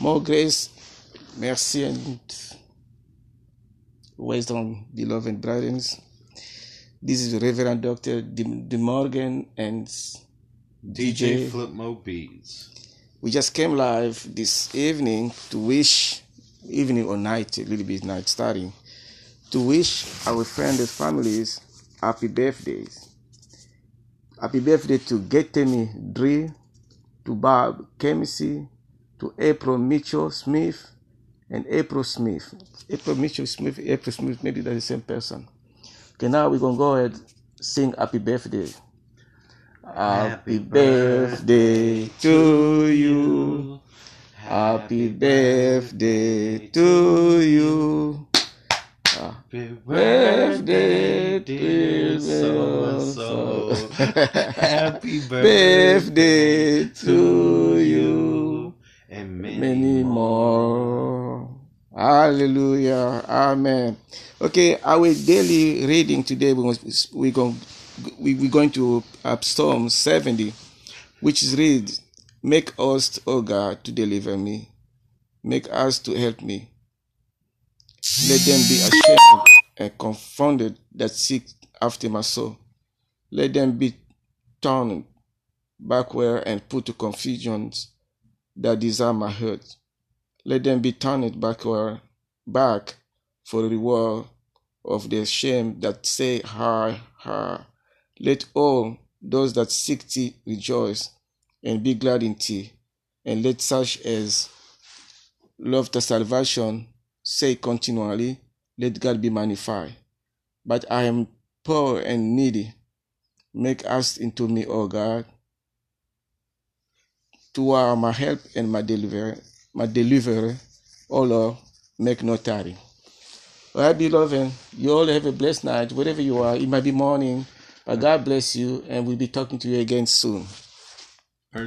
More grace, mercy, and wisdom, beloved brothers. This is Reverend Dr. De, Morgan and DJ Flipmo Beats. We just came live this evening to wish, evening or night, a little bit night starting, to wish our friends and families happy birthdays. Happy birthday to Getemi Dre, to Bob Kemisi, to April Mitchell Smith, and April Smith. April Mitchell Smith, April Smith, maybe they're the same person. Okay, now we're gonna go ahead sing happy birthday. Happy birthday to you. Happy birthday to you. Happy Birthday, dear so and so. Happy Birthday to you. And many, Many more. Hallelujah. Amen. Okay, our daily reading today we must- we going we we're going to uh, Psalm 70, which is read, "Make us, O God, to deliver me, make us to help me. Let them be ashamed and confounded that seek after my soul. Let them be turned backward and put to confusion that desire my hurt. Let them be turned backward, back for the reward of their shame that say, Ha, ha. Let all those that seek thee rejoice and be glad in thee, and let such as love the salvation say continually, Let God be magnified. But I am poor and needy. Make us into me, O God. To are my help and my deliverer, my deliverer, O Lord, make no tarry. All right, beloved, you all have a blessed night, wherever you are. It might be morning, but God bless you, and we'll be talking to you again soon.